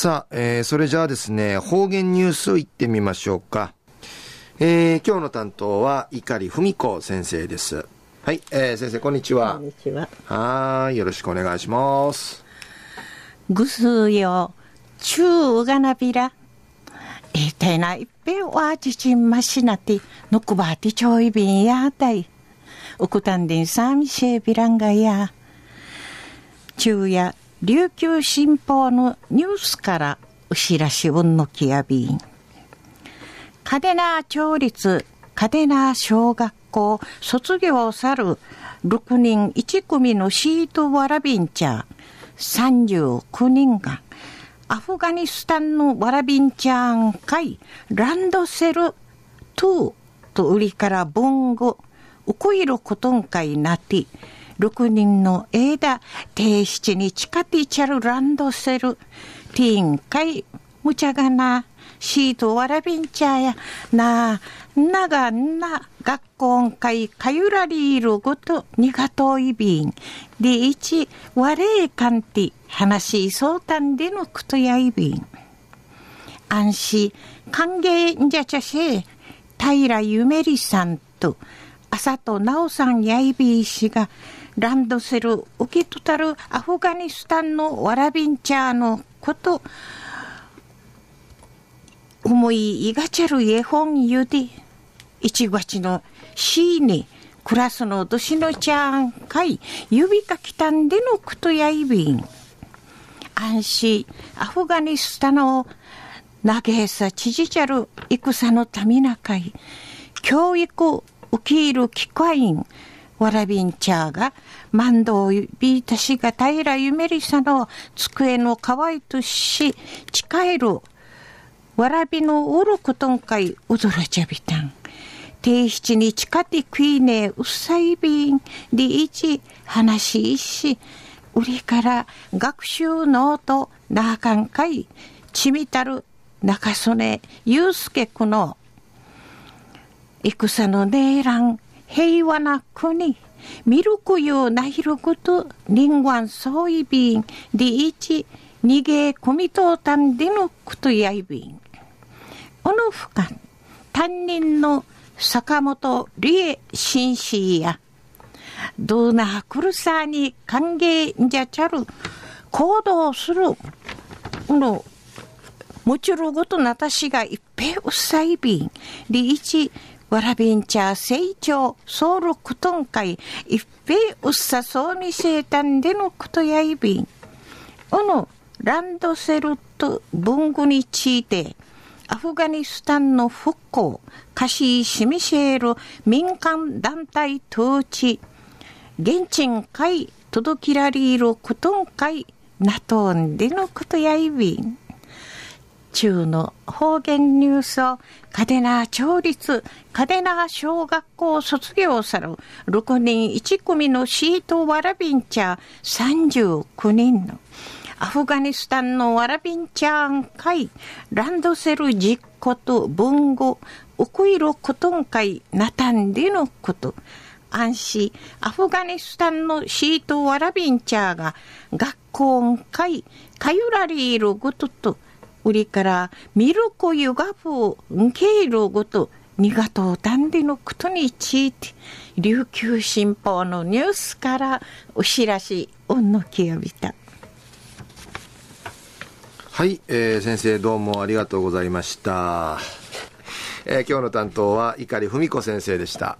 さあ、えー、それじゃあですね、方言ニュースいってみましょうか。えー、今日の担当は碇文子先生です。はい、えー、先生こんにちは。こんにちは。はい、よろしくお願いします。ぐすよ、ちゅうがなびら。えてないっぺわちちんましなて、のくばてちょいびんやたい。うくたんでんさみしえびらんがや。昼夜、琉球新報のニュースからうしらしうんのきやびん。嘉手納町立嘉手納小学校卒業さる6人1組のシートワラビンチャー39人がアフガニスタンのワラビンチャーン会ランドセル2と売りから文具ウコイロコトン会なって6人の枝提出に近てちゃるランドセル。ティーン会むちゃがなシートわらびんちゃや。なながな学校会かゆらりいるごとにがといびん。でいちわれいかんて話しそうたんでのくとやいびん。安心歓迎じゃちゃせ平ゆめりさんと朝となおさんやいびいしがランドセル受け取たるアフガニスタンのわらびんちゃのこと思いいがちゃる絵本ゆで一月のしにクラスの年のちゃんかい指かきたんでのくとやいびん安心アフガニスタンの投げさちじちゃる戦のためなかい教育受け入る機会んわらびんちゃーが、万道ビータシが平ゆめりさの机のかわいとし、近える、わらびのおることんかい、うどらちゃびたん。定七に近てくいねうっさいびん、でいち、話いし、売りから学習ノート、なあかんかい、ちみたる、中曽根祐介くの、戦のねえらん、平和な国、ミルクユナヒルクト、リンワンソイビン、ディイチ、ニゲコミトータンディノクトヤイビン。おのふか、担任の坂本理恵紳士や、ドーナクルサーに歓迎じゃちゃる、行動する、の、もちろんごとなたしがいっぺうっさいびん、リイチ、わらびんちゃ成長、ソウルクトン会、一平うっさそうに生誕でのことやいびん。おの、ランドセルと文具について、アフガニスタンの復興、カシーシミシェール民間団体統治、現地会届きられることん会、なとんでのことやいびん。中の方言ニュースを嘉手納町立嘉手納小学校卒業さる6人1組のシートワラビンチャー39人の。アフガニスタンのワラビンチャーン会ランドセル実行と文具ウクイロコトン会ナタンでのこと。安心。アフガニスタンのシートワラビンチャーが学校会かゆらりいることと売りからミルコユガフンケイロごとにがとうたんでのことについて琉球新報のニュースからお知らしおんのきやびたはい、えー、先生どうもありがとうございました、えー、今日の担当は碇文子先生でした